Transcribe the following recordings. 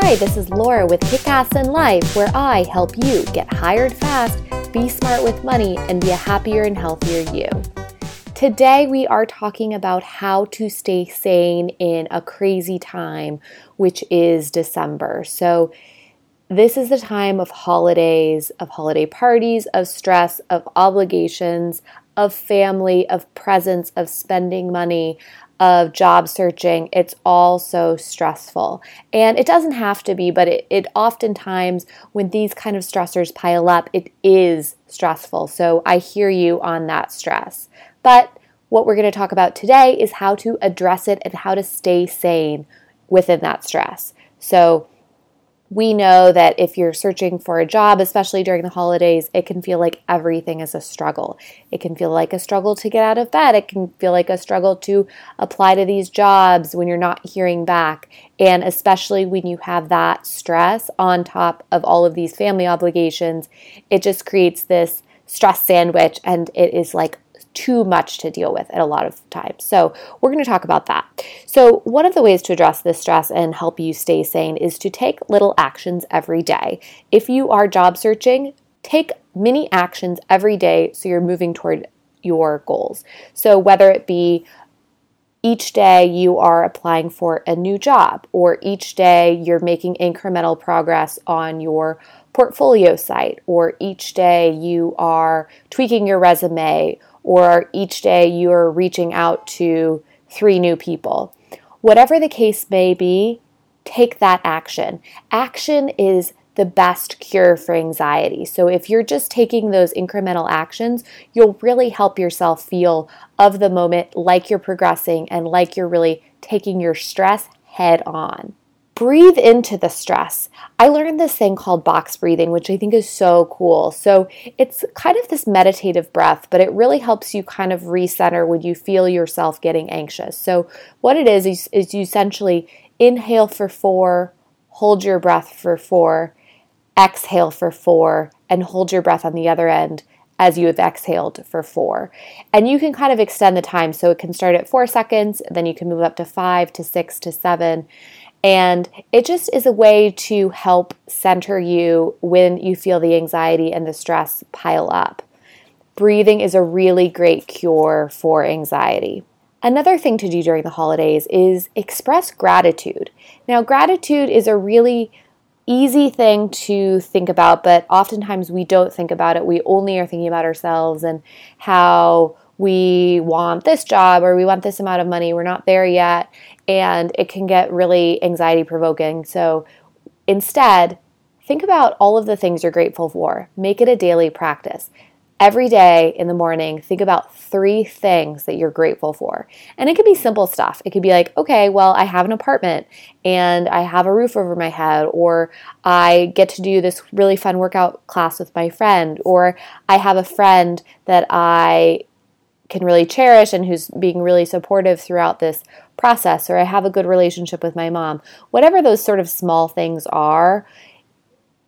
Hi, this is Laura with Kickass in Life, where I help you get hired fast, be smart with money, and be a happier and healthier you. Today, we are talking about how to stay sane in a crazy time, which is December. So, this is the time of holidays, of holiday parties, of stress, of obligations, of family, of presents, of spending money, of job searching, it's all so stressful. And it doesn't have to be, but it, it oftentimes, when these kind of stressors pile up, it is stressful. So I hear you on that stress. But what we're going to talk about today is how to address it and how to stay sane within that stress. So we know that if you're searching for a job, especially during the holidays, it can feel like everything is a struggle. It can feel like a struggle to get out of bed. It can feel like a struggle to apply to these jobs when you're not hearing back. And especially when you have that stress on top of all of these family obligations, it just creates this stress sandwich and it is like too much to deal with at a lot of times. So, we're going to talk about that. So, one of the ways to address this stress and help you stay sane is to take little actions every day. If you are job searching, take mini actions every day so you're moving toward your goals. So, whether it be each day you are applying for a new job, or each day you're making incremental progress on your portfolio site, or each day you are tweaking your resume, or each day you are reaching out to three new people. Whatever the case may be, take that action. Action is the best cure for anxiety. So, if you're just taking those incremental actions, you'll really help yourself feel of the moment like you're progressing and like you're really taking your stress head on breathe into the stress. I learned this thing called box breathing, which I think is so cool. So it's kind of this meditative breath, but it really helps you kind of recenter when you feel yourself getting anxious. So what it is is, is you essentially inhale for four, hold your breath for four, exhale for four, and hold your breath on the other end as you have exhaled for four. And you can kind of extend the time. So it can start at four seconds, then you can move up to five to six to seven. And it just is a way to help center you when you feel the anxiety and the stress pile up. Breathing is a really great cure for anxiety. Another thing to do during the holidays is express gratitude. Now, gratitude is a really easy thing to think about, but oftentimes we don't think about it. We only are thinking about ourselves and how we want this job or we want this amount of money. We're not there yet. And it can get really anxiety provoking. So instead, think about all of the things you're grateful for. Make it a daily practice. Every day in the morning, think about three things that you're grateful for. And it could be simple stuff. It could be like, okay, well, I have an apartment and I have a roof over my head, or I get to do this really fun workout class with my friend, or I have a friend that I can really cherish and who's being really supportive throughout this process, or I have a good relationship with my mom. Whatever those sort of small things are,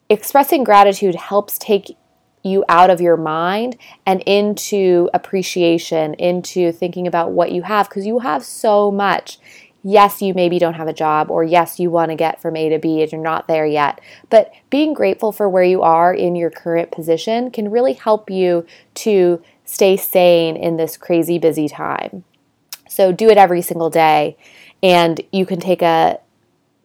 expressing gratitude helps take you out of your mind and into appreciation, into thinking about what you have, because you have so much. Yes, you maybe don't have a job, or yes, you want to get from A to B and you're not there yet. But being grateful for where you are in your current position can really help you to stay sane in this crazy busy time. So do it every single day, and you can take a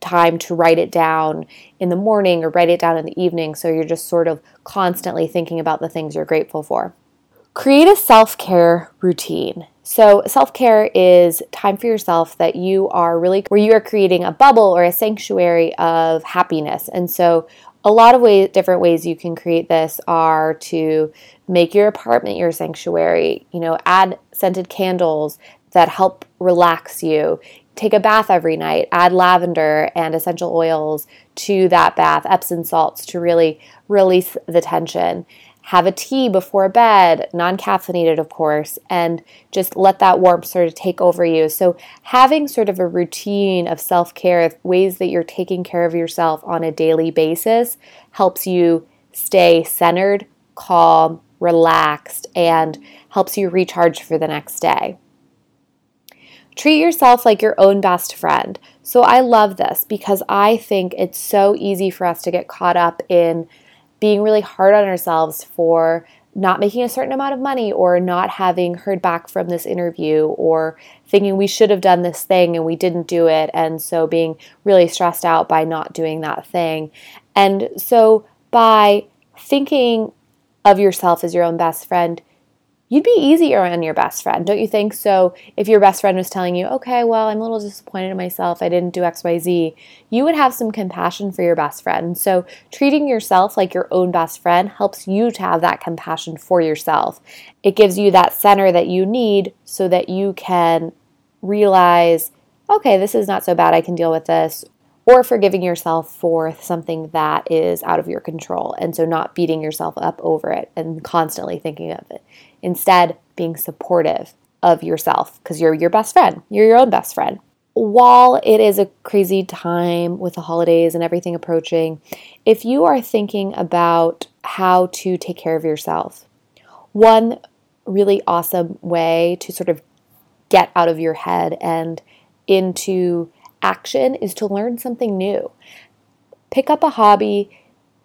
time to write it down in the morning or write it down in the evening so you're just sort of constantly thinking about the things you're grateful for. Create a self care routine. So, self care is time for yourself that you are really, where you are creating a bubble or a sanctuary of happiness. And so, a lot of ways, different ways you can create this are to make your apartment your sanctuary, you know, add scented candles that help relax you. Take a bath every night, add lavender and essential oils to that bath, Epsom salts to really release the tension have a tea before bed, non caffeinated, of course, and just let that warmth sort of take over you. So, having sort of a routine of self care, ways that you're taking care of yourself on a daily basis, helps you stay centered, calm, relaxed, and helps you recharge for the next day. Treat yourself like your own best friend. So I love this because I think it's so easy for us to get caught up in being really hard on ourselves for not making a certain amount of money or not having heard back from this interview or thinking we should have done this thing and we didn't do it and so being really stressed out by not doing that thing. And so by thinking of yourself as your own best friend, you'd be easier on your best friend, don't you think? So if your best friend was telling you, okay, well, I'm a little disappointed in myself, I didn't do XYZ, you would have some compassion for your best friend. So treating yourself like your own best friend helps you to have that compassion for yourself. It gives you that center that you need so that you can realize, okay, this is not so bad, I can deal with this, or forgiving yourself for something that is out of your control. And so not beating yourself up over it and constantly thinking of it. Instead, being supportive of yourself because you're your best friend. You're your own best friend. While it is a crazy time with the holidays and everything approaching, if you are thinking about how to take care of yourself, one really awesome way to sort of get out of your head and into action is to learn something new. Pick up a hobby,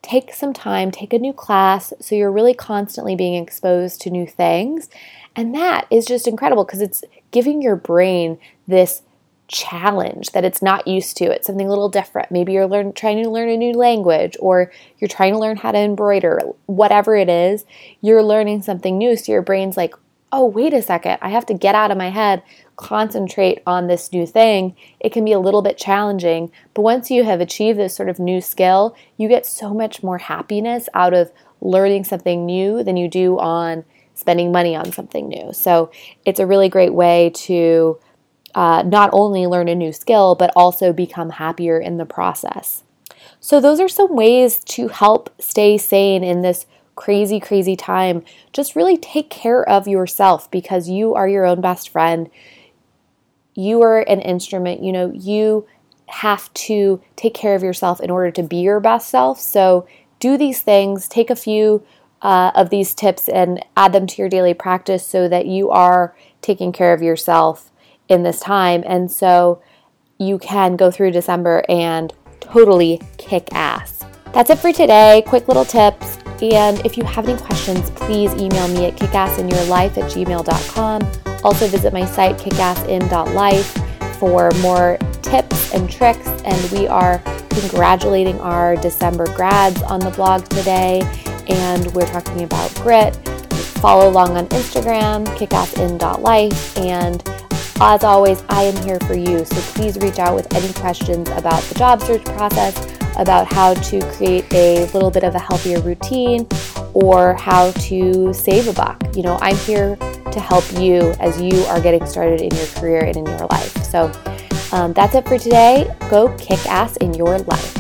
take some time, take a new class so you're really constantly being exposed to new things. And that is just incredible because it's giving your brain this challenge that it's not used to. It's something a little different. Maybe you're learn, trying to learn a new language or you're trying to learn how to embroider. Whatever it is, you're learning something new. So your brain's like, oh, wait a second, I have to get out of my head, concentrate on this new thing, it can be a little bit challenging. But once you have achieved this sort of new skill, you get so much more happiness out of learning something new than you do on spending money on something new. So it's a really great way to uh, not only learn a new skill, but also become happier in the process. So, those are some ways to help stay sane in this crazy, crazy time. Just really take care of yourself because you are your own best friend you are an instrument, you know, you have to take care of yourself in order to be your best self. So do these things, take a few uh, of these tips and add them to your daily practice so that you are taking care of yourself in this time. And so you can go through December and totally kick ass. That's it for today. Quick little tips. And if you have any questions, please email me at kickassinyourlife at gmail.com also, visit my site kickassin.life for more tips and tricks. And we are congratulating our December grads on the blog today. And we're talking about grit. Follow along on Instagram, kickassin.life. And as always, I am here for you. So please reach out with any questions about the job search process, about how to create a little bit of a healthier routine, or how to save a buck. You know, I'm here to help you as you are getting started in your career and in your life. So um, that's it for today. Go kick ass in your life.